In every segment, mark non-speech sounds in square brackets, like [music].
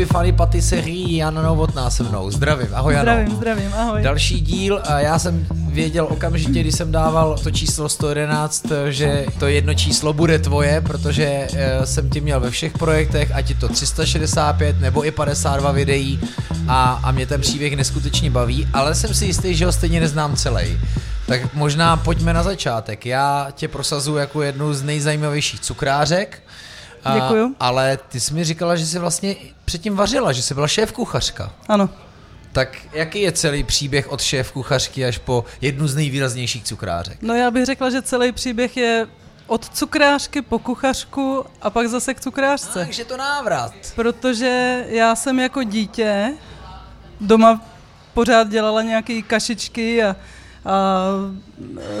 Epifany Patisserie Jana Novotná se mnou. Zdravím, ahoj Jano. Zdravím, zdravím, ahoj. Další díl, a já jsem věděl okamžitě, když jsem dával to číslo 111, že to jedno číslo bude tvoje, protože eh, jsem ti měl ve všech projektech, ať je to 365 nebo i 52 videí a, a mě ten příběh neskutečně baví, ale jsem si jistý, že ho stejně neznám celý. Tak možná pojďme na začátek. Já tě prosazuji jako jednu z nejzajímavějších cukrářek. A, Děkuju. Ale ty jsi mi říkala, že jsi vlastně předtím vařila, že jsi byla šéf kuchařka. Ano. Tak jaký je celý příběh od šéf kuchařky až po jednu z nejvýraznějších cukrářek? No já bych řekla, že celý příběh je od cukrářky po kuchařku a pak zase k cukrářce. Takže to návrat. Protože já jsem jako dítě doma pořád dělala nějaké kašičky a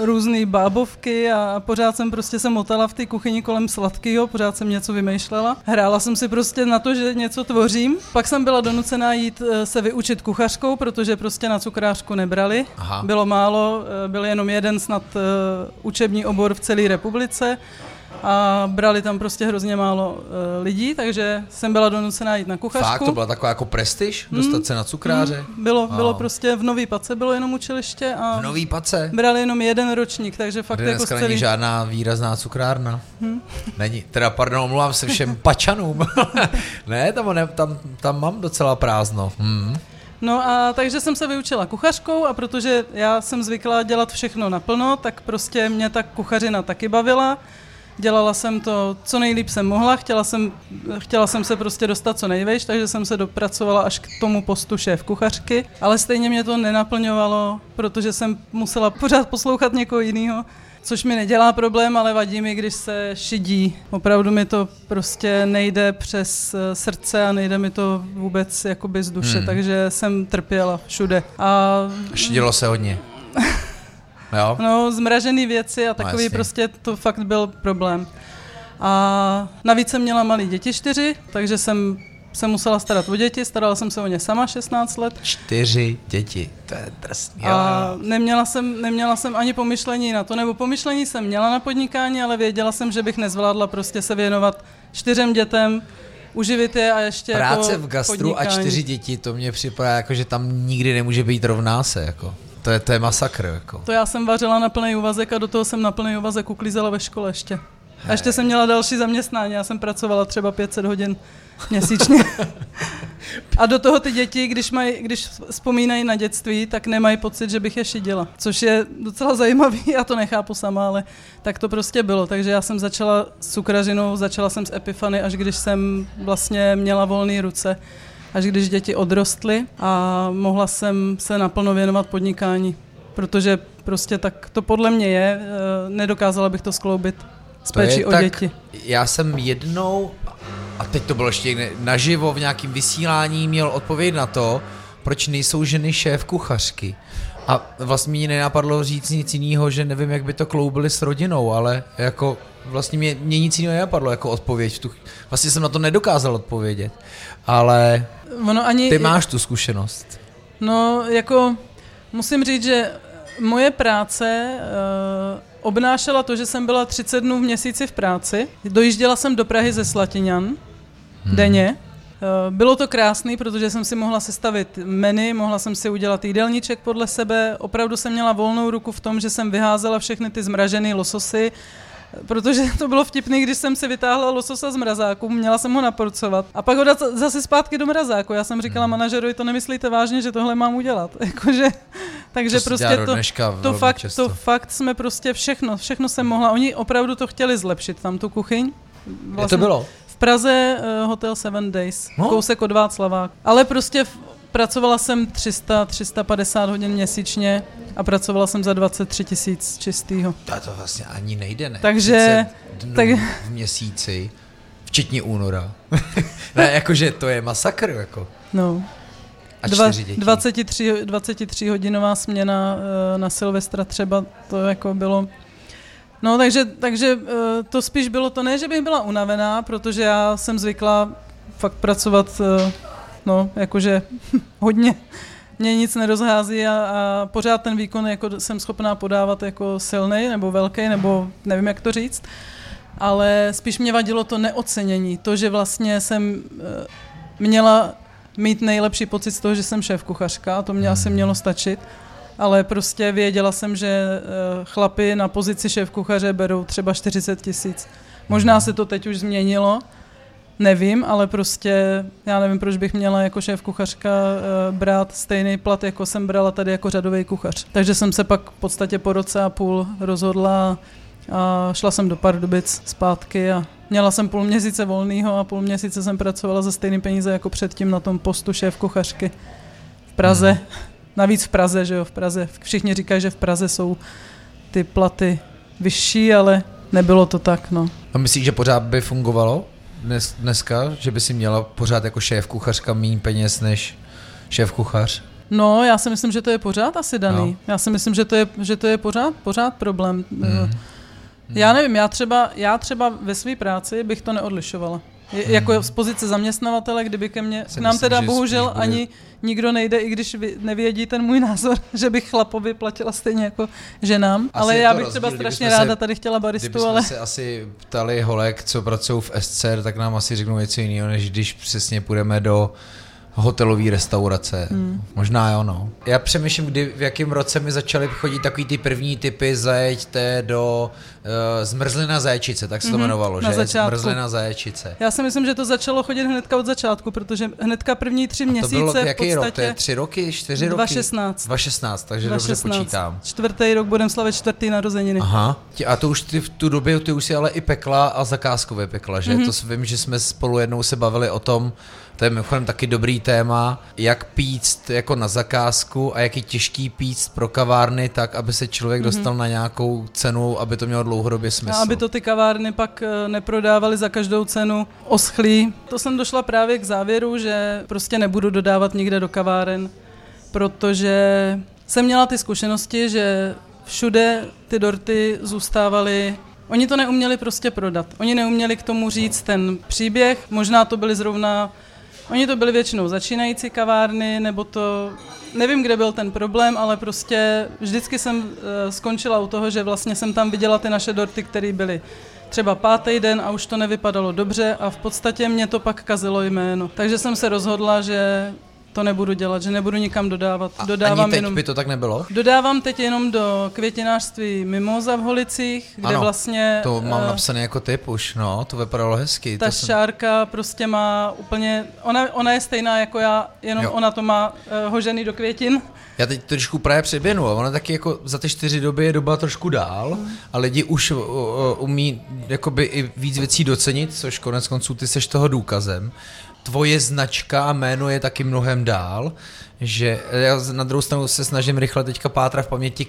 různé bábovky a pořád jsem prostě se motala v té kuchyni kolem sladkého, pořád jsem něco vymýšlela. Hrála jsem si prostě na to, že něco tvořím. Pak jsem byla donucená jít eh, se vyučit kuchařkou, protože prostě na cukrářku nebrali. Aha. Bylo málo, eh, byl jenom jeden snad eh, učební obor v celé republice a brali tam prostě hrozně málo uh, lidí, takže jsem byla donucená jít na kuchařku. Fakt, to byla taková jako prestiž, hmm. dostat se na cukráře? Hmm. Bylo, wow. bylo prostě v Nový Pace, bylo jenom učiliště a v Nový Pace? brali jenom jeden ročník, takže fakt Dneska jako celý... není žádná výrazná cukrárna. Hmm. Není, teda pardon, omlouvám se všem pačanům. [laughs] ne, tam, ne, tam, tam mám docela prázdno. Hmm. No a takže jsem se vyučila kuchařkou a protože já jsem zvyklá dělat všechno naplno, tak prostě mě ta kuchařina taky bavila. Dělala jsem to, co nejlíp jsem mohla, chtěla jsem, chtěla jsem se prostě dostat co nejvejš, takže jsem se dopracovala až k tomu postu šéf kuchařky, ale stejně mě to nenaplňovalo, protože jsem musela pořád poslouchat někoho jiného, což mi nedělá problém, ale vadí mi, když se šidí. Opravdu mi to prostě nejde přes eh, srdce a nejde mi to vůbec jakoby z duše, hmm. takže jsem trpěla všude. A... Šidilo se hodně. [laughs] Jo? No, zmražený věci a takový no, prostě to fakt byl problém. A navíc jsem měla malé děti čtyři, takže jsem se musela starat o děti, starala jsem se o ně sama 16 let. Čtyři děti, to je drsný. A neměla jsem, neměla jsem ani pomyšlení na to, nebo pomyšlení jsem měla na podnikání, ale věděla jsem, že bych nezvládla prostě se věnovat čtyřem dětem, uživit je a ještě Práce jako v gastru podnikání. a čtyři děti, to mě připadá jako, že tam nikdy nemůže být rovná se, jako. To je, to je masakr. Jako. To já jsem vařila na plný úvazek a do toho jsem na plný úvazek uklízela ve škole ještě. A ještě jsem měla další zaměstnání, já jsem pracovala třeba 500 hodin měsíčně. A do toho ty děti, když, maj, když vzpomínají na dětství, tak nemají pocit, že bych je šidila. Což je docela zajímavý, já to nechápu sama, ale tak to prostě bylo. Takže já jsem začala s cukrařinou, začala jsem s Epifany, až když jsem vlastně měla volné ruce až když děti odrostly a mohla jsem se naplno věnovat podnikání, protože prostě tak to podle mě je, eh, nedokázala bych to skloubit s péčí o tak, děti. Já jsem jednou, a teď to bylo ještě naživo v nějakém vysílání, měl odpověď na to, proč nejsou ženy šéf kuchařky. A vlastně mi nenapadlo říct nic jiného, že nevím, jak by to kloubili s rodinou, ale jako vlastně mě, mě nic jiného nenapadlo jako odpověď. Vlastně jsem na to nedokázal odpovědět, ale ono ani, ty máš tu zkušenost. No, jako musím říct, že moje práce uh, obnášela to, že jsem byla 30 dnů v měsíci v práci. Dojížděla jsem do Prahy ze Slatiňan hmm. denně. Uh, bylo to krásný, protože jsem si mohla sestavit menu, mohla jsem si udělat jídelníček podle sebe. Opravdu jsem měla volnou ruku v tom, že jsem vyházela všechny ty zmražené lososy protože to bylo vtipný, když jsem si vytáhla lososa z mrazáku, měla jsem ho naporcovat a pak ho dát zase zpátky do mrazáku. Já jsem říkala hmm. manažerovi, to nemyslíte vážně, že tohle mám udělat. [laughs] Jakože, takže to prostě to, to, fakt, to fakt jsme prostě všechno, všechno jsem mohla. Oni opravdu to chtěli zlepšit, tam tu kuchyň. Vlastně, to bylo? V Praze uh, Hotel Seven Days, no? kousek od Václavák. Ale prostě pracovala jsem 300, 350 hodin měsíčně a pracovala jsem za 23 tisíc čistýho. To, to vlastně ani nejde, ne? Takže... Dnů tak... v měsíci, včetně února. [laughs] ne, jakože to je masakr, jako. No. A Dva, děti. 23, 23 hodinová směna uh, na Silvestra třeba, to jako bylo... No, takže, takže uh, to spíš bylo to ne, že bych byla unavená, protože já jsem zvykla fakt pracovat, uh, no, jakože [laughs] hodně mě nic nerozhází a, a pořád ten výkon jako jsem schopná podávat jako silný nebo velký, nebo nevím, jak to říct. Ale spíš mě vadilo to neocenění, to, že vlastně jsem eh, měla mít nejlepší pocit z toho, že jsem šéf kuchařka a to mě asi mělo stačit. Ale prostě věděla jsem, že eh, chlapi na pozici šéf kuchaře berou třeba 40 tisíc. Možná se to teď už změnilo, nevím, ale prostě já nevím, proč bych měla jako šéf kuchařka uh, brát stejný plat, jako jsem brala tady jako řadový kuchař. Takže jsem se pak v podstatě po roce a půl rozhodla a šla jsem do Pardubic zpátky a měla jsem půl měsíce volného a půl měsíce jsem pracovala za stejný peníze jako předtím na tom postu šéf kuchařky v Praze. Hmm. [laughs] Navíc v Praze, že jo, v Praze. Všichni říkají, že v Praze jsou ty platy vyšší, ale nebylo to tak, no. A myslíš, že pořád by fungovalo dnes, dneska, že by si měla pořád jako šéf kuchařka méně peněz než šéf kuchař? No, já si myslím, že to je pořád asi daný. No. Já si myslím, že to je, že to je pořád, pořád problém. Mm. Já nevím, já třeba, já třeba ve své práci bych to neodlišovala. Je. Jako z pozice zaměstnavatele, kdyby ke mně, k nám myslím, teda bohužel bude... ani nikdo nejde, i když vy, nevědí ten můj [laughs] názor, že bych chlapovi platila stejně jako ženám. Asi ale já bych rozdíl, třeba strašně ráda se, tady chtěla baristu, ale... se asi ptali holek, co pracují v SCR, tak nám asi řeknou něco jiného, než když přesně půjdeme do hotelové restaurace. Hmm. Možná jo, no. Já přemýšlím, kdy, v jakém roce mi začaly chodit takový ty první typy, zajeďte do uh, zmrzlina zajčice, tak se to mm-hmm, jmenovalo, na že? Začátku. Zmrzlina zajčice. Já si myslím, že to začalo chodit hnedka od začátku, protože hnedka první tři měsíce to bylo jaký v podstatě... rok? To je tři roky, čtyři roky? 2016. 2016, takže 2016. dobře počítám. Čtvrtý rok budeme slavit čtvrtý narozeniny. Aha. A to už ty v tu době, ty už si ale i pekla a zakázkově pekla, že? Mm-hmm. To vím, že jsme spolu jednou se bavili o tom, to je mimochodem taky dobrý téma, jak píct jako na zakázku a jak je těžký píct pro kavárny tak, aby se člověk mm-hmm. dostal na nějakou cenu, aby to mělo dlouhodobě smysl. A aby to ty kavárny pak eh, neprodávaly za každou cenu oschlý. To jsem došla právě k závěru, že prostě nebudu dodávat nikde do kaváren, protože jsem měla ty zkušenosti, že všude ty dorty zůstávaly Oni to neuměli prostě prodat. Oni neuměli k tomu říct ten příběh. Možná to byly zrovna Oni to byli většinou začínající kavárny, nebo to, nevím, kde byl ten problém, ale prostě vždycky jsem uh, skončila u toho, že vlastně jsem tam viděla ty naše dorty, které byly třeba pátý den a už to nevypadalo dobře a v podstatě mě to pak kazilo jméno. Takže jsem se rozhodla, že to nebudu dělat, že nebudu nikam dodávat. A Dodávám ani teď jenom, by to tak nebylo? Dodávám teď jenom do květinářství Mimoza v Holicích, kde ano, vlastně... to mám uh, napsané jako typ už, no, to vypadalo hezky. Ta to šárka jsem... prostě má úplně, ona, ona je stejná jako já, jenom jo. ona to má uh, hožený do květin. Já teď trošku právě přeběhnu, ale ona taky jako za ty čtyři doby je doba trošku dál mm. a lidi už uh, umí jakoby i víc věcí docenit, což konec konců ty seš toho důkazem tvoje značka a jméno je taky mnohem dál, že já na druhou stranu se snažím rychle teďka pátrat v paměti,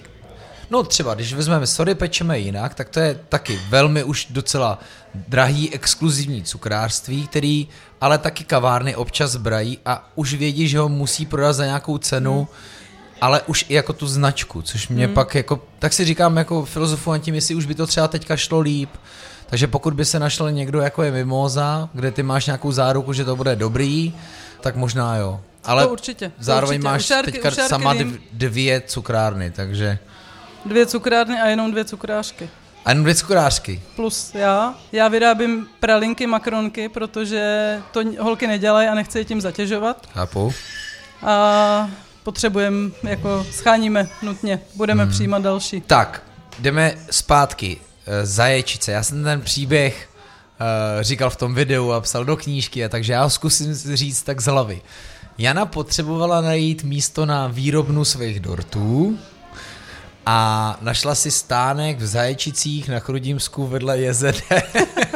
no třeba, když vezmeme sorry, pečeme jinak, tak to je taky velmi už docela drahý exkluzivní cukrářství, který ale taky kavárny občas brají a už vědí, že ho musí prodat za nějakou cenu, hmm. ale už i jako tu značku, což mě hmm. pak jako, tak si říkám jako filozofu tím, jestli už by to třeba teďka šlo líp, takže pokud by se našel někdo jako je Mimoza, kde ty máš nějakou záruku, že to bude dobrý, tak možná jo. Ale to určitě. zároveň určitě. máš ušárky, teďka ušárky sama vím. dvě cukrárny, takže... Dvě cukrárny a jenom dvě cukrářky. A jenom dvě cukrářky. Plus já. Já vyrábím pralinky, makronky, protože to holky nedělají a nechci je tím zatěžovat. Chápu. A potřebujeme, jako scháníme nutně. Budeme hmm. přijímat další. Tak, jdeme zpátky. Eh, Zaječice. Já jsem ten příběh uh, říkal v tom videu a psal do knížky, a takže já ho zkusím říct tak z hlavy. Jana potřebovala najít místo na výrobnu svých dortů a našla si stánek v Zaječicích na Chrudímsku vedle JZD.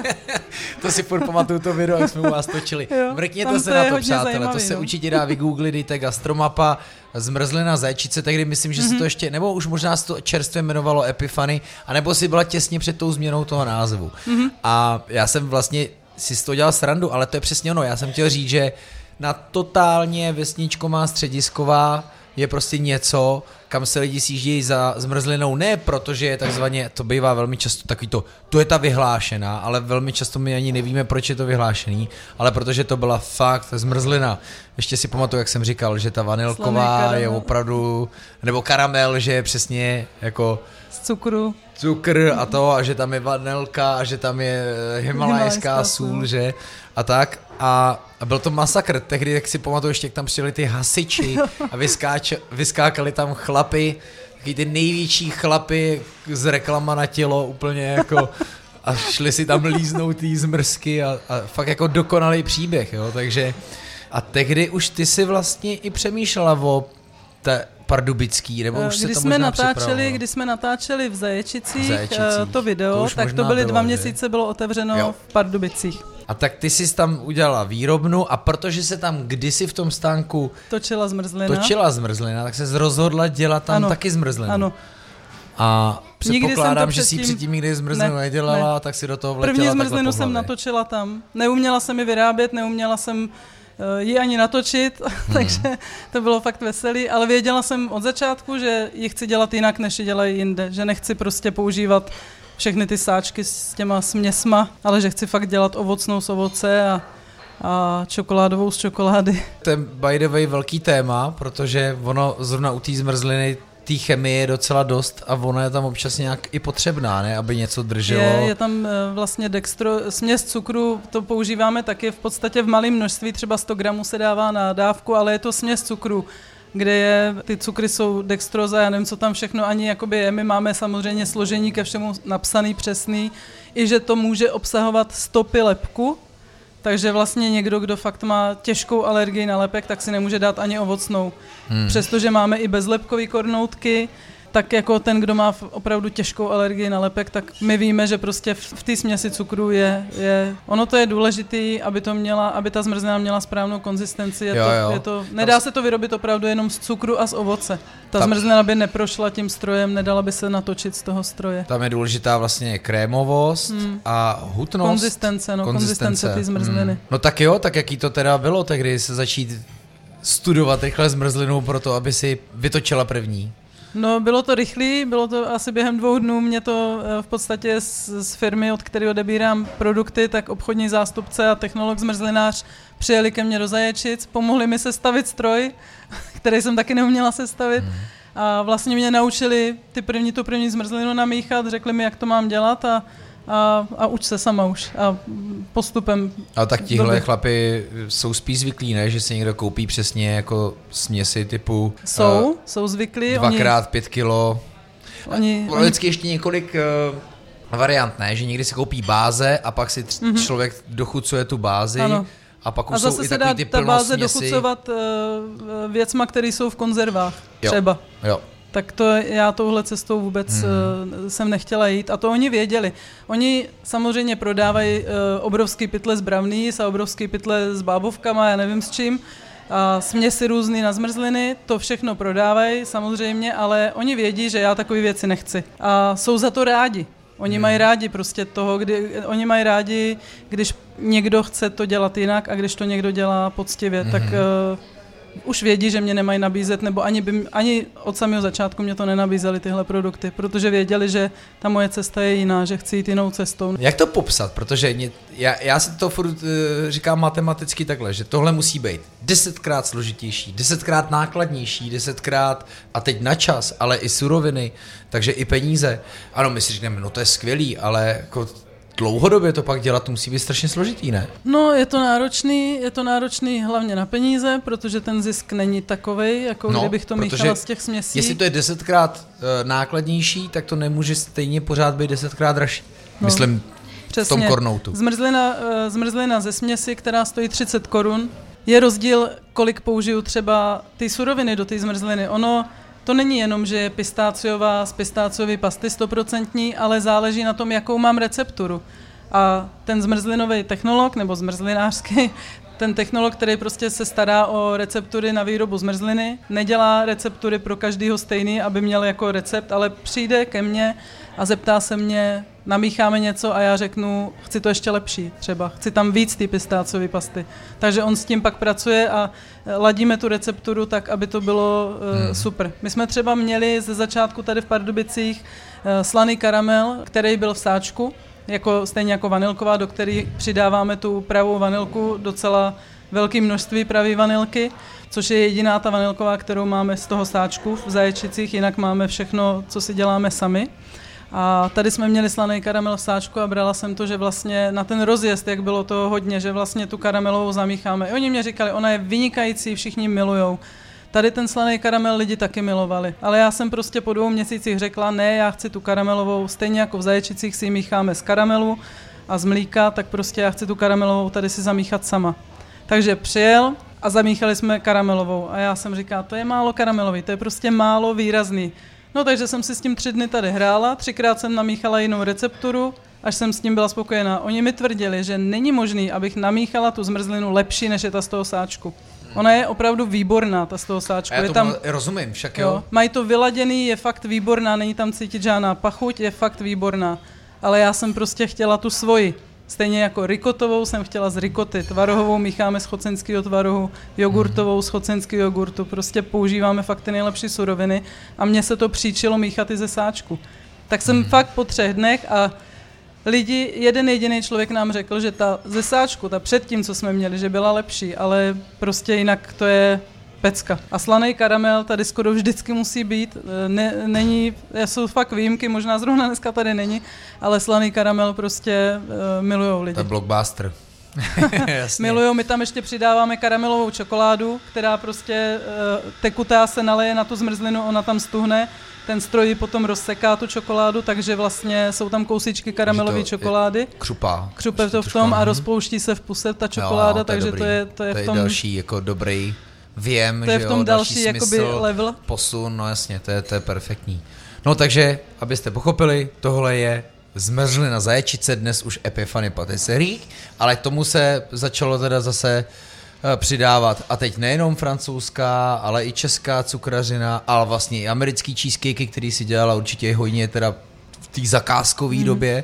[laughs] to si furt pamatuju to video, jak jsme u vás točili. Mrkněte se to na to, přátelé, zajímavý, to se no. určitě dá vygooglit, dejte gastromapa, zmrzlina zajčice, tehdy myslím, že mm-hmm. se to mhm. ještě, nebo už možná se to čerstvě jmenovalo Epifany, anebo si byla těsně před tou změnou toho názvu. Mm-hmm. A já jsem vlastně si z toho dělal srandu, ale to je přesně ono, já jsem chtěl říct, že na totálně vesničková středisková je prostě něco, kam se lidi sjíždějí za zmrzlinou, ne protože je takzvaně, to bývá velmi často takový to, to je ta vyhlášená, ale velmi často my ani nevíme, proč je to vyhlášený, ale protože to byla fakt zmrzlina. Ještě si pamatuju, jak jsem říkal, že ta vanilková je opravdu, nebo karamel, že je přesně jako... Z cukru. cukr a to, a že tam je vanilka, a že tam je himalajská sůl, že? A tak. A, a byl to masakr. Tehdy, jak si pamatuju, ještě jak tam přijeli ty hasiči [laughs] a vyskáč, vyskákali tam chlapy, taky ty největší chlapy z reklama na tělo, úplně jako [laughs] a šli si tam líznout tý zmrzky a, a fakt jako dokonalý příběh, jo, takže a tehdy už ty si vlastně i přemýšlela o té Pardubický, nebo už když se to jsme natáčeli, Když jsme natáčeli v Zaječicích, v Zaječicích. to video, to tak to byly bylo, dva měsíce, bylo otevřeno jo. v Pardubicích. A tak ty jsi tam udělala výrobnu a protože se tam kdysi v tom stánku točila zmrzlina, točila zmrzlina tak se rozhodla dělat tam ano, taky zmrzlinu. Ano. A předpokládám, že si předtím nikdy zmrzlinu ne, nedělala, ne. tak si do toho vletěla První zmrzlinu jsem natočila tam. Neuměla jsem ji vyrábět, neuměla jsem Eh, ji ani natočit, [laughs] hmm. takže to bylo fakt veselý, ale věděla jsem od začátku, že ji chci dělat jinak, než ji dělají jinde, že nechci prostě používat všechny ty sáčky s těma směsma, ale že chci fakt dělat ovocnou z ovoce a, a čokoládovou z čokolády. To je by the way velký téma, protože ono zrovna u té zmrzliny té chemie je docela dost a ona je tam občas nějak i potřebná, ne, aby něco drželo. Je, je tam eh, vlastně dextro, směs cukru, to používáme taky v podstatě v malém množství, třeba 100 gramů se dává na dávku, ale je to směs cukru kde je, ty cukry jsou dextroza, já nevím, co tam všechno ani jakoby je. My máme samozřejmě složení ke všemu napsaný, přesný, i že to může obsahovat stopy lepku, takže vlastně někdo, kdo fakt má těžkou alergii na lepek, tak si nemůže dát ani ovocnou. Hmm. Přestože máme i bezlepkový kornoutky, tak jako ten, kdo má opravdu těžkou alergii na lepek, tak my víme, že prostě v, v té směsi cukru je, je, ono to je důležité, aby to měla, aby ta zmrzlina měla správnou konzistenci. Je jo, to, jo. Je to, nedá se to vyrobit opravdu jenom z cukru a z ovoce. Ta tam, zmrzlina by neprošla tím strojem, nedala by se natočit z toho stroje. Tam je důležitá vlastně krémovost hmm. a hutnost. Konzistence, no, konzistence, ty zmrzliny. Hmm. No tak jo, tak jaký to teda bylo tehdy se začít studovat rychle zmrzlinu pro to, aby si vytočila první? No, bylo to rychlý, bylo to asi během dvou dnů. Mě to eh, v podstatě z, z firmy, od které odebírám produkty, tak obchodní zástupce a technolog zmrzlinář přijeli ke mně do Zaječic, pomohli mi sestavit stroj, [laughs] který jsem taky neuměla sestavit. Hmm. A vlastně mě naučili ty první, tu první zmrzlinu namíchat, řekli mi, jak to mám dělat a a, a uč se sama už a postupem. A tak tihle doby. chlapy jsou spíš zvyklí, ne? Že si někdo koupí přesně jako směsi typu... Jsou, uh, jsou zvyklí. Dvakrát oni, pět kilo. Oni, oni... Vždycky ještě několik uh, variant, ne? Že někdy si koupí báze a pak si tř- mm-hmm. člověk dochucuje tu bázi. Ano. A pak už a zase jsou se i dá ty ta báze dochucovat uh, věcma, které jsou v konzervách. Jo. Třeba. Jo tak to já touhle cestou vůbec hmm. jsem nechtěla jít a to oni věděli. Oni samozřejmě prodávají uh, obrovský pytle z bravný a obrovský pytle s bábovkama, já nevím s čím, a směsi různý na zmrzliny, to všechno prodávají samozřejmě, ale oni vědí, že já takové věci nechci. A jsou za to rádi. Oni hmm. mají rádi prostě toho, kdy, oni mají rádi, když někdo chce to dělat jinak a když to někdo dělá poctivě, hmm. tak uh, už vědí, že mě nemají nabízet, nebo ani, by, ani od samého začátku mě to nenabízeli tyhle produkty, protože věděli, že ta moje cesta je jiná, že chci jít jinou cestou. Jak to popsat? Protože mě, já, já si to furt uh, říkám matematicky takhle, že tohle musí být desetkrát složitější, desetkrát nákladnější, desetkrát a teď na čas, ale i suroviny, takže i peníze. Ano, my si říkáme, no to je skvělý, ale jako dlouhodobě to pak dělat musí být strašně složitý, ne? No, je to náročný, je to náročný hlavně na peníze, protože ten zisk není takový, jako no, kdybych to míchala z těch směsí. Jestli to je desetkrát uh, nákladnější, tak to nemůže stejně pořád být desetkrát dražší. No. Myslím, Přesně. v tom kornoutu. Zmrzlina, uh, zmrzlina ze směsi, která stojí 30 korun, je rozdíl, kolik použiju třeba ty suroviny do té zmrzliny. Ono to není jenom, že je pistáciová z pistáciové pasty stoprocentní, ale záleží na tom, jakou mám recepturu. A ten zmrzlinový technolog, nebo zmrzlinářský, [laughs] ten technolog, který prostě se stará o receptury na výrobu zmrzliny, nedělá receptury pro každýho stejný, aby měl jako recept, ale přijde ke mně a zeptá se mě, namícháme něco a já řeknu, chci to ještě lepší třeba, chci tam víc ty pistácové pasty. Takže on s tím pak pracuje a ladíme tu recepturu tak, aby to bylo uh, super. My jsme třeba měli ze začátku tady v Pardubicích uh, slaný karamel, který byl v sáčku, jako, stejně jako vanilková, do které přidáváme tu pravou vanilku, docela velké množství pravé vanilky, což je jediná ta vanilková, kterou máme z toho sáčku v Zaječicích, jinak máme všechno, co si děláme sami. A tady jsme měli slaný karamel v sáčku a brala jsem to, že vlastně na ten rozjezd, jak bylo to hodně, že vlastně tu karamelovou zamícháme. I oni mě říkali, ona je vynikající, všichni milujou. Tady ten slaný karamel lidi taky milovali, ale já jsem prostě po dvou měsících řekla, ne, já chci tu karamelovou, stejně jako v zaječicích si ji mícháme z karamelu a z mlíka, tak prostě já chci tu karamelovou tady si zamíchat sama. Takže přijel a zamíchali jsme karamelovou a já jsem říkala, to je málo karamelový, to je prostě málo výrazný. No takže jsem si s tím tři dny tady hrála, třikrát jsem namíchala jinou recepturu, až jsem s tím byla spokojená. Oni mi tvrdili, že není možný, abych namíchala tu zmrzlinu lepší, než je ta z toho sáčku. Ona je opravdu výborná, ta z toho sáčku. A já je to tam, rozumím, však jo. jo. Mají to vyladěný, je fakt výborná, není tam cítit žádná pachuť, je fakt výborná. Ale já jsem prostě chtěla tu svoji. Stejně jako rikotovou jsem chtěla z rikoty, tvarohovou mícháme z chocenského tvarohu, jogurtovou z chocenského jogurtu. Prostě používáme fakt ty nejlepší suroviny a mně se to příčilo míchat i ze sáčku. Tak jsem Mhm. fakt po třech dnech a lidi, jeden jediný člověk nám řekl, že ta ze sáčku, ta předtím, co jsme měli, že byla lepší, ale prostě jinak to je pecka. A slaný karamel tady skoro vždycky musí být. E, Ne, není, jsou fakt výjimky, možná zrovna dneska tady není, ale slaný karamel prostě uh, milujou lidi. To je blockbuster. [laughs] Jasně. Milujou, my tam ještě přidáváme karamelovou čokoládu, která prostě uh, tekutá se naleje na tu zmrzlinu, ona tam stuhne, ten stroj potom rozseká tu čokoládu, takže vlastně jsou tam kousičky karamelové čokolády. Křupá. Křupe to v tom a mhm. rozpouští se v puse ta čokoláda, Jo, jo, takže dobrý. to je, to je to v je tom, další jako dobrý věm, to je že v tom jo, další, jakoby smysl, level. posun, no jasně, to je, to je perfektní. No takže, abyste pochopili, tohle je zmrzlina zaječice, dnes už Epifany patisserie, ale k tomu se začalo teda zase eh, přidávat a teď nejenom francouzská, ale i česká cukrařina, ale vlastně i americký cheesecakey, který si dělala určitě hodně teda v té zakázkové Hmm. době.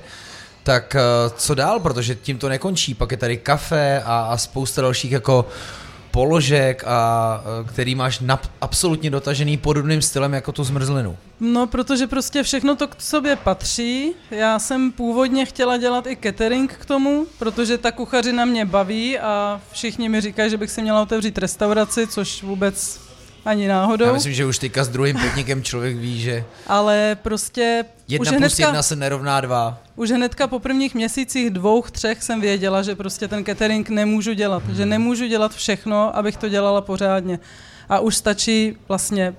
Tak eh, co dál, protože tím to nekončí, pak je tady kafe a, a spousta dalších jako položek, a, eh, který máš nap, absolutně dotažený podobným stylem jako tu zmrzlinu. No, protože prostě všechno to k sobě patří. Já jsem původně chtěla dělat i catering k tomu, protože ta kuchařina mě baví a všichni mi říkají, že bych si měla otevřít restauraci, což vůbec ani náhodou. Já myslím, že už teďka s druhým podnikem člověk ví, že Ale prostě jedna už plus hnedka, jedna se nerovná dva. už hnedka po prvních měsících dvou, třech jsem věděla, že prostě ten catering nemůžu dělat. Že nemůžu dělat všechno, abych to dělala pořádně. A už stačí vlastně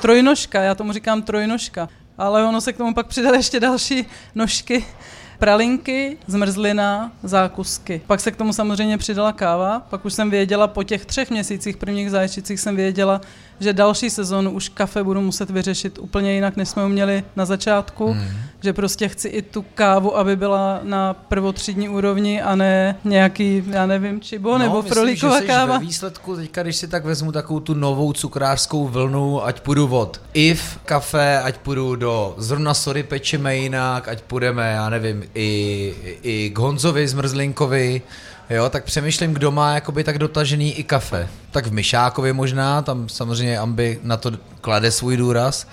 trojnožka, já tomu říkám trojnožka. Ale ono se k tomu pak přidaly ještě další nožky. Pralinky, zmrzlina, zákusky. Pak se k tomu samozřejmě přidala káva, pak už jsem věděla, po těch třech měsících prvních zaječicích jsem věděla, že další sezónu už kafe budu muset vyřešit úplně jinak, než jsme ho měli na začátku. Hmm. Že prostě chci i tu kávu, aby byla na prvotřídní úrovni a ne nějaký, já nevím, čibo nebo No, myslím, frolíková káva. Ve výsledku teďka, když si tak vezmu takovou tu novou cukrářskou vlnu, ať půjdu od IF kafe, ať půjdu do zrovna sorry pečeme jinak, ať půjdeme, já nevím, i, i k Honzovi zmrzlinkovi, jo, tak přemýšlím, kdo má jakoby tak dotažený i kafe. Tak v Myšákovi možná, tam samozřejmě Ambi na to klade svůj důraz.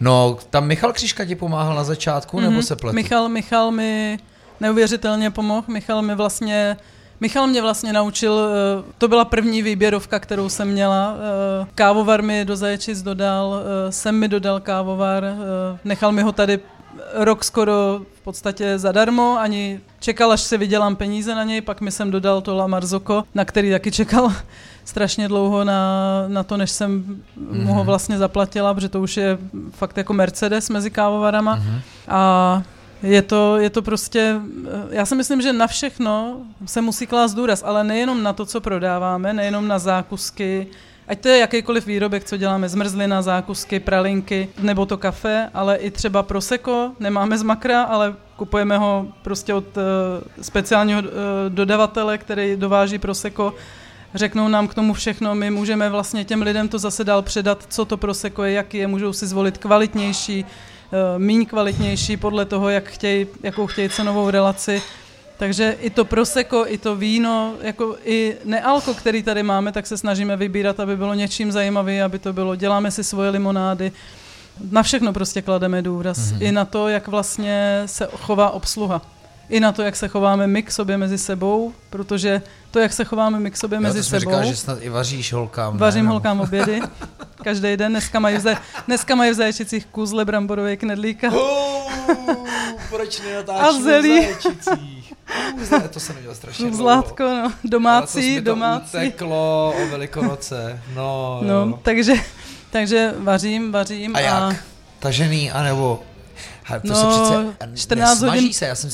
No, tam Michal Křížka ti pomáhal na začátku, nebo se pletu? Mhm. Michal, Michal mi neuvěřitelně pomohl. Michal mi vlastně Michal mě vlastně naučil, eh, to byla první výběrovka, kterou jsem měla. eh, Kávovar mi do Zaječic dodal, eh, sem mi dodal kávovar, eh, nechal mi ho tady rok skoro v podstatě zadarmo, ani čekal, až si vydělám peníze na něj, pak mi jsem dodal to La Marzocco, na který taky čekal [laughs] strašně dlouho na, na to, než jsem mm-hmm. mu ho vlastně zaplatila, protože to už je fakt jako Mercedes mezi kávovarama. Mhm. A je to, je to prostě, já si myslím, že na všechno se musí klást důraz, ale nejenom na to, co prodáváme, nejenom na zákusky, ať to je jakýkoliv výrobek, co děláme, zmrzlina, zákusky, pralinky nebo to kafe, ale i třeba proseko, nemáme z makra, ale kupujeme ho prostě od uh, speciálního uh, dodavatele, který dováží proseko, řeknou nám k tomu všechno, my můžeme vlastně těm lidem to zase dál předat, co to proseko je, jaký je, můžou si zvolit kvalitnější, uh, míň kvalitnější podle toho, jak chtějí, jakou chtějí cenovou relaci. Takže i to proseko, i to víno, jako i nealko, který tady máme, tak se snažíme vybírat, aby bylo něčím zajímavé, aby to bylo. Děláme si svoje limonády. Na všechno prostě klademe důraz. Mhm. Mm-hmm. I na to, jak vlastně se chová obsluha. I na to, jak se chováme my k sobě mezi sebou, protože to, jak se chováme my k sobě Jo, mezi sebou. říkal, že snad i vaříš holkám. ne? Vařím Nebo- holkám obědy. [laughs] Každý den. Dneska mají v, zaj- dneska mají v zaječicích kůzle bramborový knedlíka. Oh, proč A nenatáčíme zelí. v Zaječicích? Uh, to jsem nedělal strašně [laughs] dlouho. Zlátko, no, Ale to domácí, to domácí. uteklo o Velikonoce. No, No, jo. takže, takže vařím, vařím A jak? Tažený, anebo... Ha, to No, se přece 14 nesmaží hodin- se, já jsem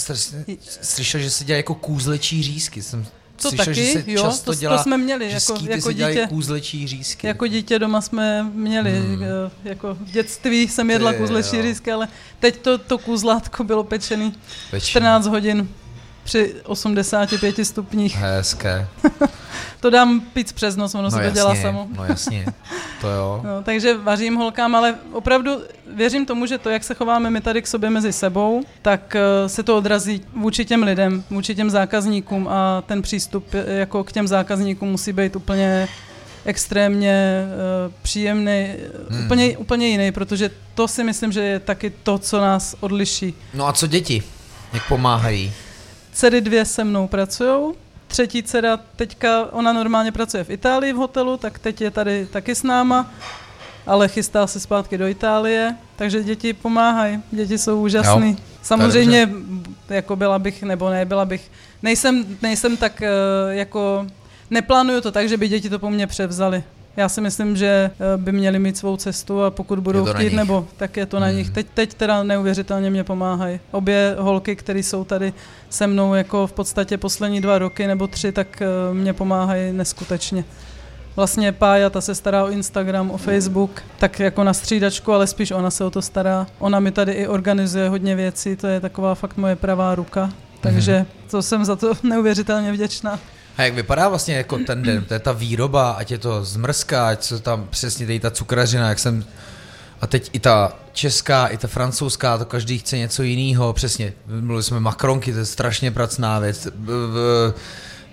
slyšel, že se dělají jako kůzlečí řízky. Jsem To slyšel, taky, že se jo, často to, dělá, to jsme měli, že jako, jako dítě. kůzlečí řízky. Jako dítě doma jsme měli, Hmm. hmm. jako v dětství jsem jedla Ty kůzlečí jo. rýsky, ale teď to, to kůzlátko bylo pečený Pečení. 14 hodin při 85 stupních. Hezké. [laughs] To dám pít přes noc, ono No se to jasně, dělá samo. no jasně, to jo. [laughs] No, takže vařím holkám, ale opravdu věřím tomu, že to, jak se chováme my tady k sobě mezi sebou, tak eh, se to odrazí vůči těm lidem, vůči těm zákazníkům a ten přístup eh, jako k těm zákazníkům musí být úplně extrémně uh, příjemný, hmm. úplně, úplně jiný, protože to si myslím, že je taky to, co nás odliší. No a co děti? Jak pomáhají? Dcery dvě se mnou pracují, třetí dcera teďka, ona normálně pracuje v Itálii v hotelu, tak teď je tady taky s náma, ale chystá se zpátky do Itálie, takže děti pomáhají, děti jsou úžasný. Jo, Samozřejmě, jako byla bych, nebo ne, byla bych, nejsem, nejsem tak eh, jako, neplánuju to tak, že by děti to po mně převzali. Já si myslím, že eh, by měli mít svou cestu a pokud budou chtít, nebo tak je to na Hmm. nich. Teď, teď teda neuvěřitelně mě pomáhají. Obě holky, které jsou tady se mnou jako v podstatě poslední dva roky nebo tři, tak eh, mě pomáhají neskutečně. Vlastně Pája, ta se stará o Instagram, o Facebook, tak jako na střídačku, ale spíš ona se o to stará. Ona mi tady i organizuje hodně věcí, to je taková fakt moje pravá ruka. Takže to jsem za to [laughs] neuvěřitelně vděčná. A jak vypadá vlastně jako ten den, to je ta výroba, ať je to zmrzka, ať co tam přesně tady ta cukrařina, jak jsem... A teď i ta česká, i ta francouzská, to každý chce něco jiného, přesně. Mluvili jsme makronky, to je strašně pracná věc.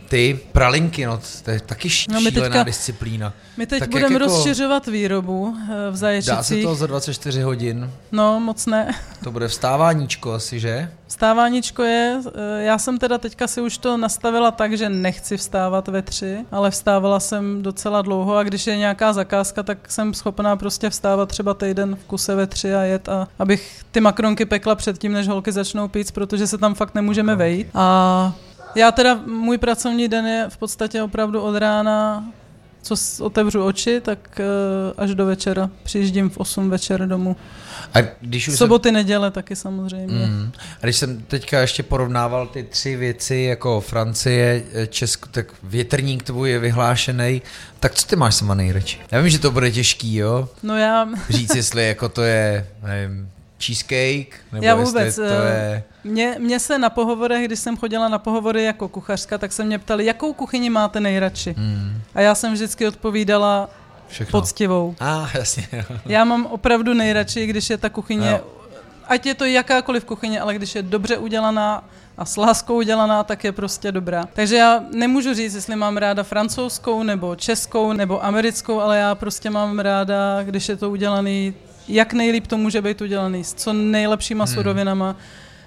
Ty pralinky, no, to je taky ší- No, my šílená teďka- disciplína. My teď Tak budeme jako- rozšiřovat výrobu eh, v Dá se Zaječicích. to za 24 hodin? No, moc ne. [laughs] To bude vstáváníčko asi, že? Vstáváníčko je, eh, já jsem teda teďka si už to nastavila tak, že nechci vstávat ve tři, ale vstávala jsem docela dlouho a když je nějaká zakázka, tak jsem schopná prostě vstávat třeba týden v kuse ve tři a jet a abych ty makronky pekla předtím, než holky začnou pít, protože se tam fakt nemůžeme vejít. A já teda, můj pracovní den je v podstatě opravdu od rána, co otevřu oči, tak eh, až do večera. Přijíždím v 8 večer domů. A když už jsem- Soboty, neděle taky samozřejmě. Mm. A když jsem teďka ještě porovnával ty tři věci, jako Francie, Česko, tak větrník tvůj je vyhlášený, tak co ty máš sama nejradši? Já vím, že to bude těžký, jo? No já, Říct, jestli jako to je, nevím, cheesecake, nebo Já vůbec, to eh, je... Mě, mě se na pohovorech, když jsem chodila na pohovory jako kuchařka, tak se mě ptali, jakou kuchyni máte nejradši. Mm, A já jsem vždycky odpovídala všechno. poctivou. A, ah, [laughs] jasně. Já mám opravdu nejradši, když je ta kuchyně, Jo. ať je to jakákoliv kuchyně, ale když je dobře udělaná a s láskou udělaná, tak je prostě dobrá. Takže já nemůžu říct, jestli mám ráda francouzskou, nebo českou, nebo americkou, ale já prostě mám ráda, když je to udělaný, jak nejlíp to může být udělaný, s co nejlepšíma Hmm. surovinama.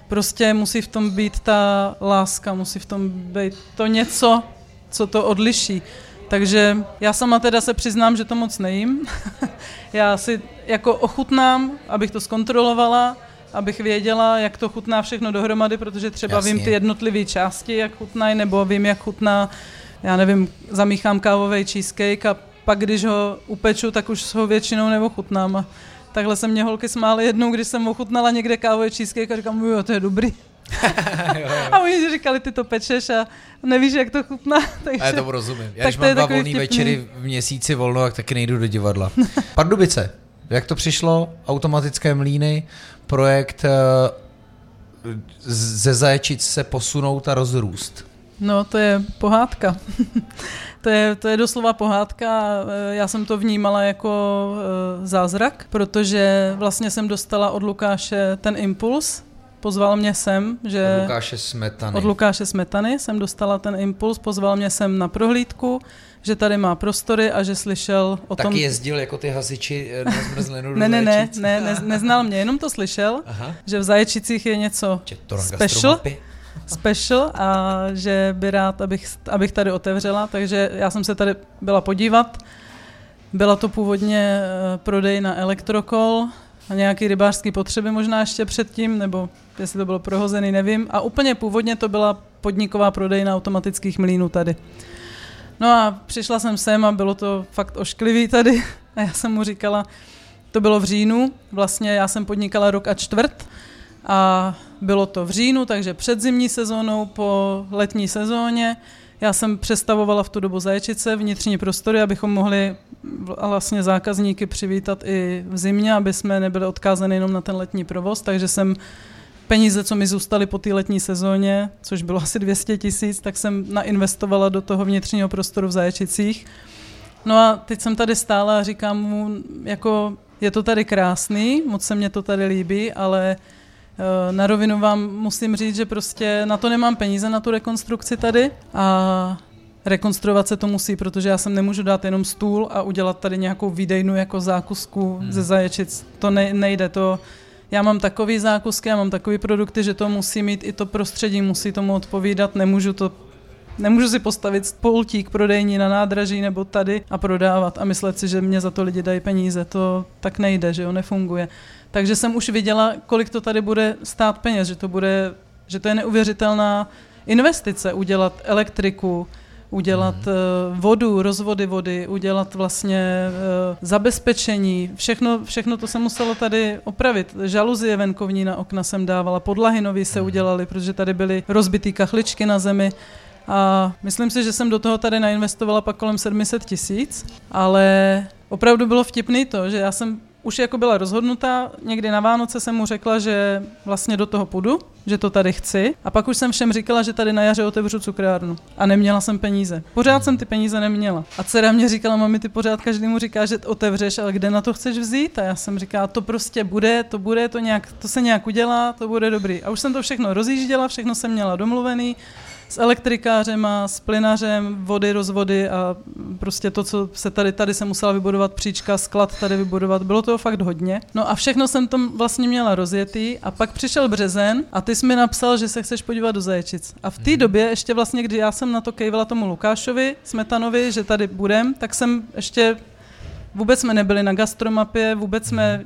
Prostě musí v tom být ta láska, musí v tom být to něco, co to odliší. Takže já sama teda se přiznám, že to moc nejím. [laughs] já si jako ochutnám, abych to zkontrolovala, abych věděla, jak to chutná všechno dohromady, protože třeba Jasně. vím ty jednotlivé části, jak chutnají, nebo vím, jak chutná, já nevím, zamíchám kávový cheesecake a pak, když ho upeču, tak už ho většinou neochutnám. Takhle se mě holky smály jednou, když jsem ochutnala někde kávový cheesecake a říkám, jo, to je dobrý. [laughs] a oni říkali, ty to pečeš a nevíš, jak to chutná. Takže... A já tomu rozumím. Já Tak když to mám dva volný vtipný. večery v měsíci volno, tak taky nejdu do divadla. [laughs] Pardubice. Jak to přišlo? Automatické mlíny, projekt eh, ze Zaječic se posunout a rozrůst. No, to je pohádka. [laughs] to, je, to je doslova pohádka. Eh, Já jsem to vnímala jako eh, zázrak, protože vlastně jsem dostala od Lukáše ten impuls. Pozval mě sem, že... Od Lukáše Smetany. Od Lukáše Smetany jsem dostala ten impuls, pozval mě sem na prohlídku, že tady má prostory a že slyšel o Taky tom... jezdil jako ty hasiči eh, na zmrzlinu Ne, ne, ne, ne, ne, neznal mě, jenom to slyšel, Aha. že v Zaječicích je něco special. Special a že by rád, abych, abych tady otevřela, takže já jsem se tady byla podívat. Byla to původně eh, prodej na Elektrokol a nějaký rybářský potřeby možná ještě předtím, nebo jestli to bylo prohozený, nevím. A úplně původně to byla podniková prodejna automatických mlínů tady. No a přišla jsem sem a bylo to fakt ošklivý tady. [laughs] A já jsem mu říkala, to bylo v říjnu, vlastně já jsem podnikala rok a čtvrt a bylo to v říjnu, takže před zimní sezónou po letní sezóně. Já jsem přestavovala v tu dobu zaječice, vnitřní prostory, abychom mohli vlastně zákazníky přivítat i v zimě, aby jsme nebyli odkázáni jenom na ten letní provoz, takže jsem peníze, co mi zůstaly po té letní sezóně, což bylo asi 200 tisíc, tak jsem nainvestovala do toho vnitřního prostoru v Zaječicích. No a teď jsem tady stála a říkám mu, jako je to tady krásný, moc se mě to tady líbí, ale na rovinu vám musím říct, že prostě na to nemám peníze, na tu rekonstrukci tady a rekonstruovat se to musí, protože já sem nemůžu dát jenom stůl a udělat tady nějakou výdejnu jako zákusku hmm. ze zaječic. To ne, nejde, to já mám takový zákusky, já mám takový produkty, že to musí mít i to prostředí, musí tomu odpovídat, nemůžu to Nemůžu si postavit pultík prodejní na nádraží nebo tady a prodávat a myslet si, že mě za to lidi dají peníze. To tak nejde, že jo, nefunguje. Takže jsem už viděla, kolik to tady bude stát peněz, že to, bude, že to je neuvěřitelná investice udělat elektriku, udělat mm. vodu, rozvody vody, udělat vlastně uh, zabezpečení. Všechno, všechno to se muselo tady opravit. Žaluzie venkovní na okna jsem dávala, podlahy nový se mm. udělaly, protože tady byly rozbitý kachličky na zemi. A myslím si, že jsem do toho tady nainvestovala pak kolem 700 tisíc, ale opravdu bylo vtipný to, že já jsem už jako byla rozhodnutá, někdy na Vánoce jsem mu řekla, že vlastně do toho půjdu, že to tady chci. A pak už jsem všem říkala, že tady na jaře otevřu cukrárnu. A neměla jsem peníze. Pořád jsem ty peníze neměla. A dcera mě říkala, mami, ty pořád každému říká, že otevřeš, ale kde na to chceš vzít? A já jsem říkala, to prostě bude, to bude, to, nějak, to se nějak udělá, to bude dobrý. A už jsem to všechno rozjížděla, všechno jsem měla domluvený s elektrikářema, s plynařem, vody, rozvody a prostě to, co se tady, tady se musela vybudovat příčka, sklad tady vybudovat, bylo toho fakt hodně. No a všechno jsem tam vlastně měla rozjetý a pak přišel březen a ty jsi mi napsal, že se chceš podívat do Zaječic. A v té mhm. době ještě vlastně, kdy já jsem na to kejvala tomu Lukášovi, Smetanovi, že tady budem, tak jsem ještě Vůbec jsme nebyli na gastromapě, vůbec jsme mhm.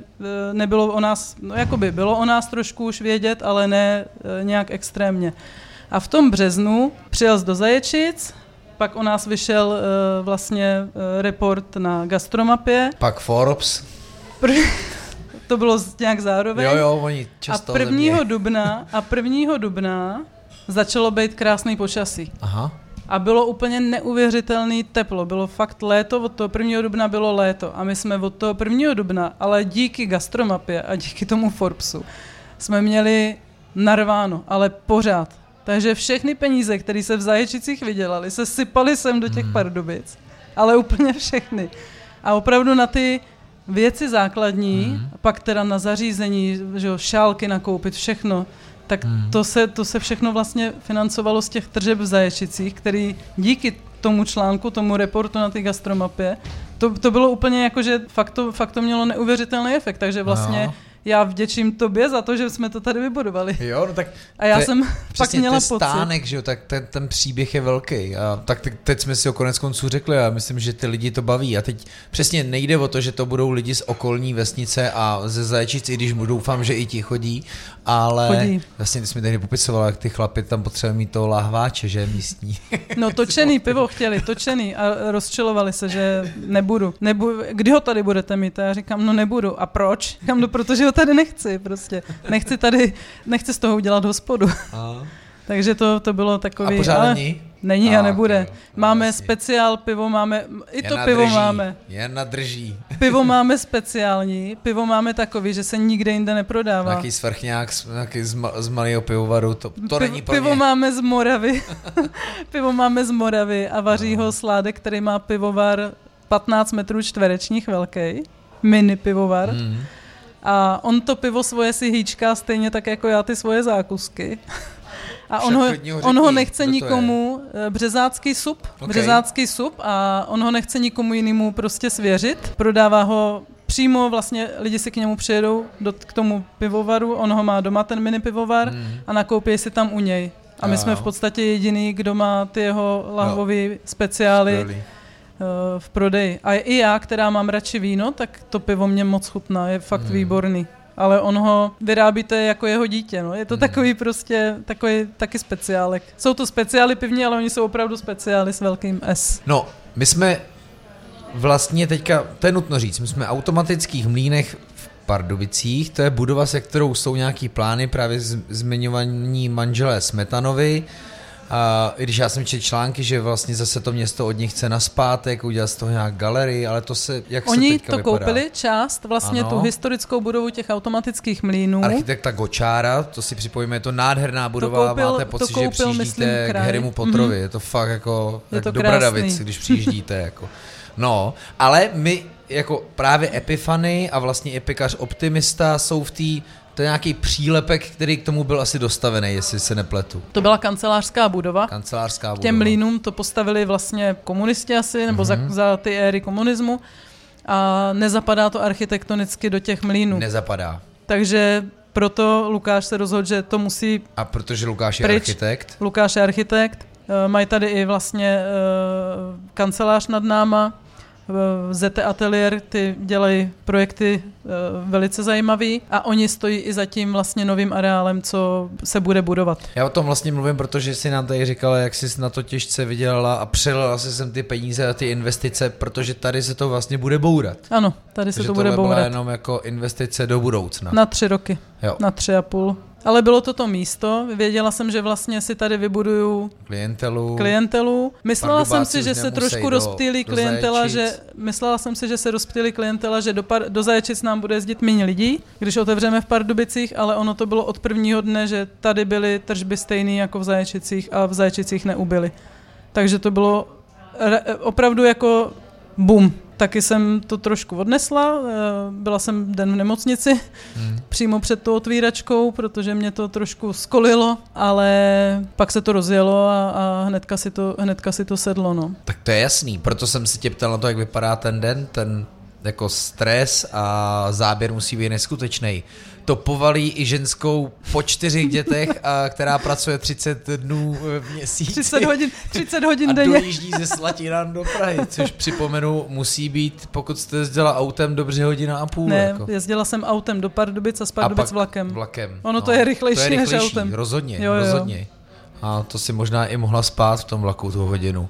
e, nebylo o nás, no jakoby bylo o nás trošku už vědět, ale ne e, nějak extrémně. A v tom březnu přijel do Zaječic, pak o nás vyšel uh, vlastně uh, report na gastromapě. Pak Forbes. Pr- [laughs] to bylo nějak zároveň. Jo, jo, oni často A prvního dubna, a prvního dubna začalo být krásný počasí. Aha. A bylo úplně neuvěřitelný teplo. Bylo fakt léto, od toho prvního dubna bylo léto. A my jsme od toho prvního dubna, ale díky gastromapě a díky tomu Forbesu, jsme měli narváno, ale pořád. Takže všechny peníze, které se v Zaječicích vydělaly, se sypaly sem do těch hmm. Pardubic. Ale úplně všechny. A opravdu na ty věci základní, hmm. pak teda na zařízení, že jo, šálky nakoupit, všechno, tak hmm. to, se, to se všechno vlastně financovalo z těch tržeb v Zaječicích, který díky tomu článku, tomu reportu na té gastromapě, to, to bylo úplně jako, že fakt to, fakt to mělo neuvěřitelný efekt, takže vlastně no já vděčím tobě za to, že jsme to tady vybudovali. Jo, no tak a já jsem pak měla pocit. stánek, že jo, tak ten, ten příběh je velký. A tak teď jsme si o konec konců řekli a myslím, že ty lidi to baví. A teď přesně nejde o to, že to budou lidi z okolní vesnice a ze Zajčic, i když doufám, že i ti chodí, ale chodí. vlastně ty jsi mi popisovala, jak ty chlapy tam potřebují mít toho lahváče, že místní. No [laughs] točený pivo chtěli, točený a rozčilovali se, že nebudu. Nebu, kdy ho tady budete mít? A já říkám, no nebudu. A proč? Říkám, no protože ho tady nechci prostě. Nechci tady, nechci z toho udělat hospodu. A. [laughs] Takže to, to bylo takový... A pořád ale není? Není a, a nebude. Okay, máme jasně. speciál pivo, máme... I to pivo drží, máme. Jen nadrží. [laughs] Pivo máme speciální, pivo máme takový, že se nikde jinde neprodává. Nějaký svrchňák, nějaký z, z malého pivovaru, to, to není pro Pivo mě. máme z Moravy. [laughs] pivo máme z Moravy a vaří no. ho sládek, který má pivovar 15 metrů čtverečních velký. Mini pivovar. Mm. A on to pivo svoje si hýčká stejně tak jako já ty svoje zákusky. A on ho, on ho nechce nikomu, eh, březácký sup, okay. březácký sup a on ho nechce nikomu jinému prostě svěřit. Prodává ho přímo vlastně lidi si k němu přijedou do, k tomu pivovaru, on ho má doma ten mini pivovar mm. a nakoupí si tam u něj. A my jsme v podstatě jediný, kdo má ty jeho lahvové no. speciály. Skvělý v prodeji. A i já, která mám radši víno, tak to pivo mě moc chutná, je fakt hmm. výborný. Ale on ho vyrábíte jako jeho dítě, no. Je to hmm. takový prostě, takový taky speciálek. Jsou to speciály pivní, ale oni jsou opravdu speciály s velkým S. No, my jsme vlastně teďka, to je nutno říct, my jsme v automatických mlínech v Pardubicích, to je budova, se kterou jsou nějaký plány právě zmiňovaní manželé Smetanovi, a i když já jsem četl články, že vlastně zase to město od nich chce naspátek, udělat z toho nějak galerii, ale to se, jak Oni se teďka to vypadá? koupili část, vlastně ano. tu historickou budovu těch automatických mlínů. Architekta Gočára, to si připojíme, je to nádherná budova, to koupil, máte pocit, koupil, že přijíždíte myslím, k Harrymu Potterovi, mm-hmm. je to fakt jako je to Dobradavic, když přijíždíte. jako. No, ale my jako právě Epifany a vlastně Epikař Optimista jsou v té to je nějaký přílepek, který k tomu byl asi dostavený, jestli se nepletu. To byla kancelářská budova. Kancelářská budova. K těm mlínům to postavili vlastně komunisti asi, nebo mm-hmm. za, mhm. za ty éry komunismu. A nezapadá to architektonicky do těch mlínů. Nezapadá. Takže proto Lukáš se rozhodl, že to musí A protože Lukáš je pryč. architekt? Lukáš je architekt. E, mají tady i vlastně e, kancelář nad náma, ZT Atelier, ty dělají projekty uh, velice zajímavý a oni stojí i za tím vlastně novým areálem, co se bude budovat. Já o tom vlastně mluvím, protože si nám tady říkala, jak jsi na to těžce vydělala a přelila si sem ty peníze a ty investice, protože tady se to vlastně bude bourat. Ano, tady se Takže to bude bourat. byla jenom jako investice do budoucna. Na tři roky. Jo. Na tři a půl. Ale bylo to to místo, věděla jsem, že vlastně si tady vybuduju klientelu. klientelu. Myslela jsem si, že se trošku rozptýlí klientela, že myslela jsem si, že se rozptýlí klientela, že do, par, do Zaječic nám bude jezdit méně lidí, když otevřeme v Pardubicích, ale ono to bylo od prvního dne, že tady byly tržby stejné jako v Zaječicích a v Zaječicích neubyly. Takže to bylo opravdu jako boom taky jsem to trošku odnesla. Eh, byla jsem den v nemocnici hmm. přímo před tou otvíračkou, protože mě to trošku skolilo, ale pak se to rozjelo a, a hnedka, si to, hnedka si to sedlo. No. Tak to je jasný, proto jsem si tě ptal na to, jak vypadá ten den, ten jako stres a záběr musí být neskutečný to povalí i ženskou po čtyřech dětech, a která pracuje 30 dnů v měsíci. 30 hodin, 30 hodin a denně. A dojíždí ze Slatinán do Prahy, což připomenu musí být, pokud jste jezdila autem, dobře hodina a půl. Ne, jako. jezdila jsem autem do Pardubic a z Pardubic vlakem. vlakem. Ono no, to je rychlejší, to je rychlejší než autem. Rozhodně, jo, jo. rozhodně. A to si možná i mohla spát v tom vlaku tu hodinu.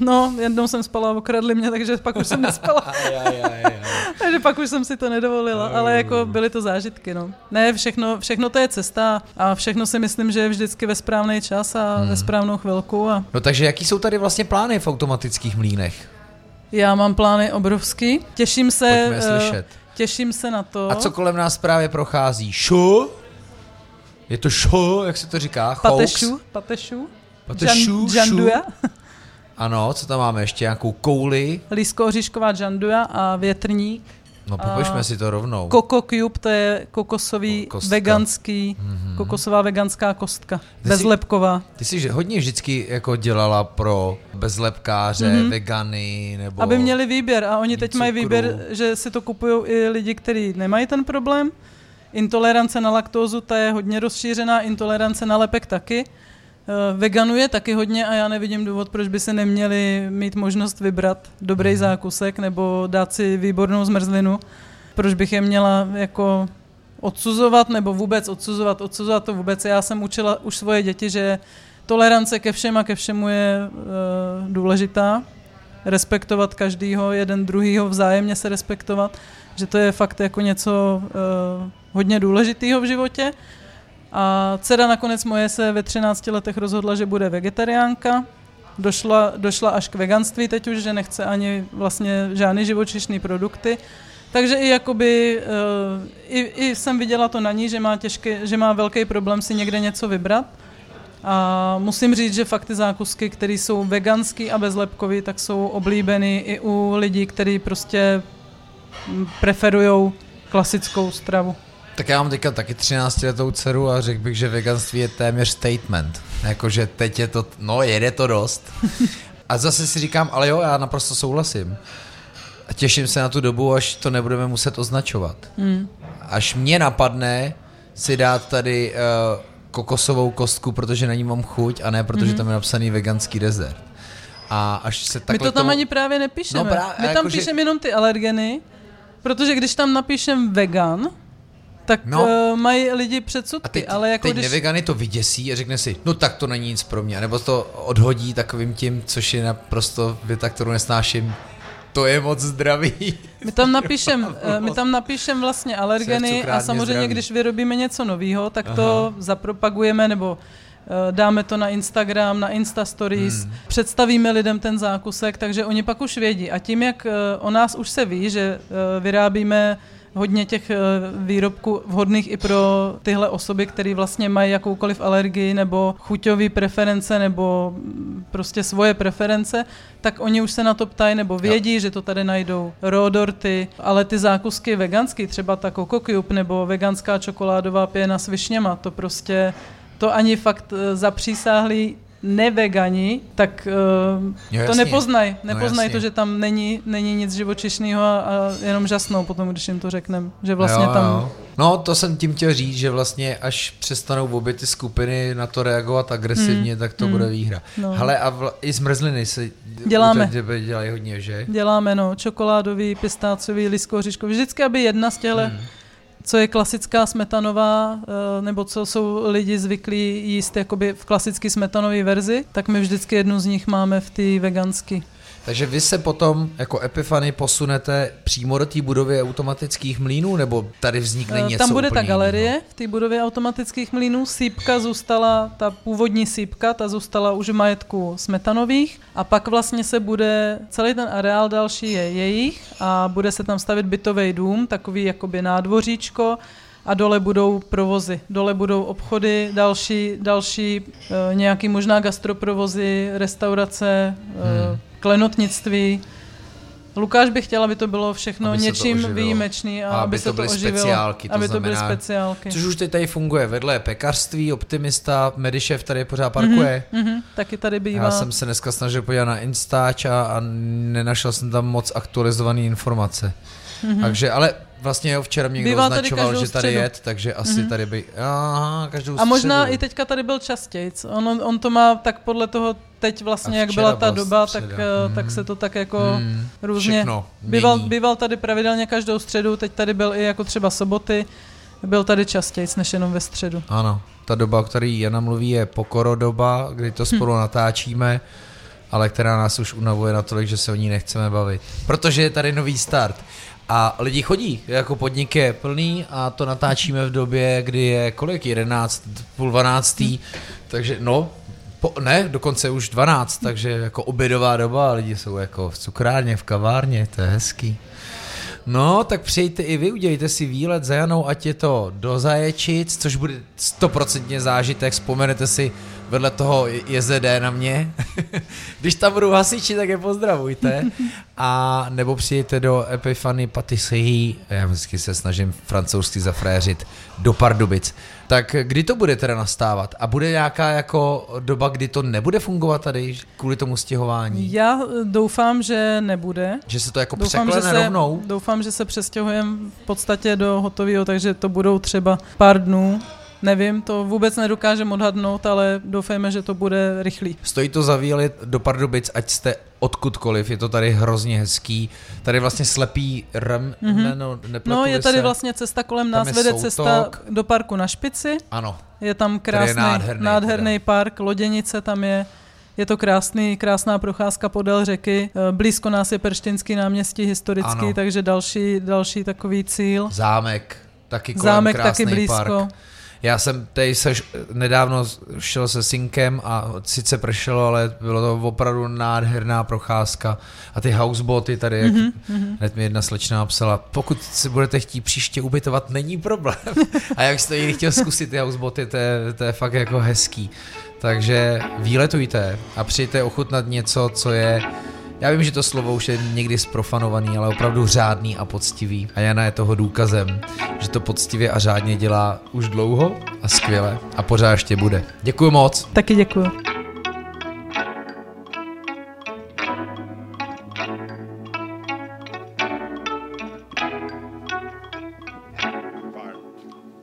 No, jednou jsem spala, okradli mě, takže pak už jsem nespala. [laughs] takže pak už jsem si to nedovolila, ale jako byly to zážitky, no. Ne, všechno, všechno to je cesta a všechno si myslím, že je vždycky ve správný čas a hmm. ve správnou chvilku. A... No takže jaký jsou tady vlastně plány v automatických mlínech? Já mám plány obrovský. Těším se, Pojďme slyšet. Těším se na to. A co kolem nás právě prochází? Šu? Je to šu, jak se to říká? Patešu? Patešu? Patešu? Jan, Janduja? [laughs] Ano, co tam máme ještě? Nějakou kouli? Lísko-oříšková džanduja a větrník. No popišme si to rovnou. Coco Cube, to je kokosový Kostka. veganský, mm-hmm. kokosová veganská kostka, ty bezlepková. Jsi, ty jsi hodně vždycky jako dělala pro bezlepkáře, mm-hmm. vegany, nebo... Aby měli výběr a oni teď cukru. mají výběr, že si to kupují i lidi, kteří nemají ten problém. Intolerance na laktózu, ta je hodně rozšířená, intolerance na lepek taky. Eh, veganů je taky hodně a já nevidím důvod, proč by se neměli mít možnost vybrat dobrý mhm. zákusek nebo dát si výbornou zmrzlinu. Proč bych je měla jako odsuzovat nebo vůbec odsuzovat, odsuzovat to vůbec. Já jsem učila už svoje děti, že tolerance ke všem a ke všemu je uh, důležitá. Respektovat každýho, jeden druhýho, vzájemně se respektovat, že to je fakt jako něco uh, hodně důležitého v životě. A dcera nakonec moje se ve 13 letech rozhodla, že bude vegetariánka. Došla, došla až k veganství teď už, že nechce ani vlastně žádný živočišný produkty. Takže i jakoby, uh, i, i jsem viděla to na ní, že má, těžké, že má velký problém si někde něco vybrat. A musím říct, že fakt ty zákusky, které jsou veganský a bezlepkový, tak jsou oblíbeny i u lidí, kteří prostě preferují klasickou stravu. Tak já mám teďka taky 13 letou dceru a řekl bych, že veganství je téměř statement. Jakože teď je to, no jede to dost. A zase si říkám, ale jo, já naprosto souhlasím. A těším se na tu dobu, až to nebudeme muset označovat. Hmm. Až mě napadne si dát tady uh, kokosovou kostku, protože na ní mám chuť a ne protože hmm. tam je napsaný veganský dezert. A až se My takhle to tam tomu... ani právě nepíšeme. No právě, My tam jakože- píšeme jenom ty alergeny, protože když tam napíšem vegan, tak No. uh, mají lidi předsudky, A teď, ale jako teď když... nevegany to vyděsí a řekne si, no tak to není nic pro mě, nebo to odhodí takovým tím, což je naprosto věta, kterou nesnáším, to je moc zdravý. [laughs] My tam [laughs] napíšem, eh, my tam napíšem vlastně alergeny a samozřejmě, zdraví. když vyrobíme něco nového, tak to zapropagujeme nebo eh, dáme to na Instagram, na Insta Stories, Hmm. představíme lidem ten zákusek, takže oni pak už vědí. A tím, jak o nás už se ví, že vyrábíme hodně těch eh, výrobků vhodných i pro tyhle osoby, které vlastně mají jakoukoliv alergii nebo chuťové preference nebo mm, prostě svoje preference, tak oni už se na to ptají nebo vědí, že to tady najdou rodorty, ale ty zákusky veganský, třeba ta Coco Cube nebo veganská čokoládová pěna s višněma, to prostě, to ani fakt eh, zapřísáhlí nevegani, tak uh, Jo, to nepoznají. No, Nepoznají jasně. to, že tam není, není nic živočišného a, a jenom žasnou potom, když jim to řekneme. Že vlastně jo, tam... Jo. No, to jsem tím chtěl říct, že vlastně až přestanou obě ty skupiny na to reagovat agresivně, tak to Hmm. bude výhra. No. Hele, a vl- i zmrzliny se Děláme. dělají hodně, že? Děláme, no, čokoládový, pistácový, lisko, oříškový. Vždycky, aby jedna z těchto, Hmm. Co je klasická smetanová, eh, nebo co jsou lidi zvyklí jíst jakoby v klasické smetanové verzi, tak my vždycky jednu z nich máme v té veganské. Takže vy se potom jako Epifany posunete přímo do té budovy automatických mlínů, nebo tady vznikne Eh, něco Tam bude ta úplně galerie jiného? v té budově automatických mlínů. Sípka zůstala, ta původní sípka, ta zůstala už v majetku smetanových a pak vlastně se bude, celý ten areál další je jejich a bude se tam stavit bytový dům, takový jakoby nádvoříčko a dole budou provozy, dole budou obchody, další, další e, nějaký možná gastroprovozy, restaurace, e, Hmm. Klenotnictví. Lukáš by chtěl, aby to bylo všechno Aby to něčím výjimečný a, A aby aby to se to byly oživilo. speciálky, to aby to byly znamená- speciálky. Což už teď tady funguje vedle pekařství, optimista, Medišev tady pořád parkuje. Mhm, taky tady bývá. Já jsem se dneska snažil podívat na Instač a, a nenašel jsem tam moc aktualizované informace. Mm-hmm. Takže, ale vlastně jo, včera mě někdo Bývá tady označoval, každou že tady středu. jet, takže asi mm-hmm. tady by... Aha, každou a možná středu. i teďka tady byl častějc. On, on, on to má tak podle toho teď vlastně, jak byla ta doba, středa. tak, Mhm. tak se to tak jako Hmm, různě... Všechno Býval, býval tady pravidelně každou středu, teď tady byl i jako třeba soboty. Byl tady častějc než jenom ve středu. Ano, ta doba, o které Jana mluví, je pokorodoba, kdy to spolu natáčíme, ale která nás už unavuje natolik, že se o ní nechceme bavit. Protože je tady nový start. A lidi chodí, jako podnik je plný a to natáčíme v době, kdy je kolik, 11, půl 12. Takže no, po, ne, dokonce už 12, takže jako obědová doba lidi jsou jako v cukrárně, v kavárně, to je hezký. No, tak přijďte i vy, udělejte si výlet za Janou, ať je to do Zaječic, což bude stoprocentně zážitek, vzpomenete si vedle toho JZD na mě. [laughs] Když tam budou hasiči, tak je pozdravujte. A nebo přijďte do Epifany Patisserie, já vždycky se snažím francouzsky zafréřit, do Pardubic. Tak kdy to bude teda nastávat? A bude nějaká jako doba, kdy to nebude fungovat tady kvůli tomu stěhování? Já eh, doufám, že nebude. Že se to jako Doufám, že překlene se, rovnou? doufám, že se přestěhujeme v podstatě do hotového, takže to budou třeba pár dnů. Nevím, to vůbec nedokážeme odhadnout, ale doufejme, že to bude rychlý. Stojí to za výlet do Pardubic, ať jste odkudkoliv, je to tady hrozně hezký. Tady vlastně slepý rem, mm-hmm. ne, no, No, je se. tady vlastně cesta kolem nás, vede soutok. cesta do parku na špici. Ano, Je tam Který je krásný, nádherný nádherný teda. park, loděnice tam je. Je to krásný, krásná procházka podél řeky. Eh, Blízko nás je Perštinský náměstí historický, Ano. takže další, další takový cíl. zámek, taky kolem Zámek krásný taky blízko. Park. Já jsem tady se nedávno šel se synkem a sice pršelo, ale bylo to opravdu nádherná procházka. A ty houseboty tady, jak Mhm, mm-hmm. hned mi jedna slečna napsala, pokud si budete chtít příště ubytovat, není problém. [laughs] a jak jste někdy chtěl zkusit ty houseboty, to je, to je fakt jako hezký. Takže výletujte a přijďte ochutnat něco, co je já vím, že to slovo už je někdy sprofanovaný, ale opravdu řádný a poctivý. A Jana je toho důkazem, že to poctivě a řádně dělá už dlouho a skvěle a pořád ještě bude. Děkuji moc. Taky děkuji.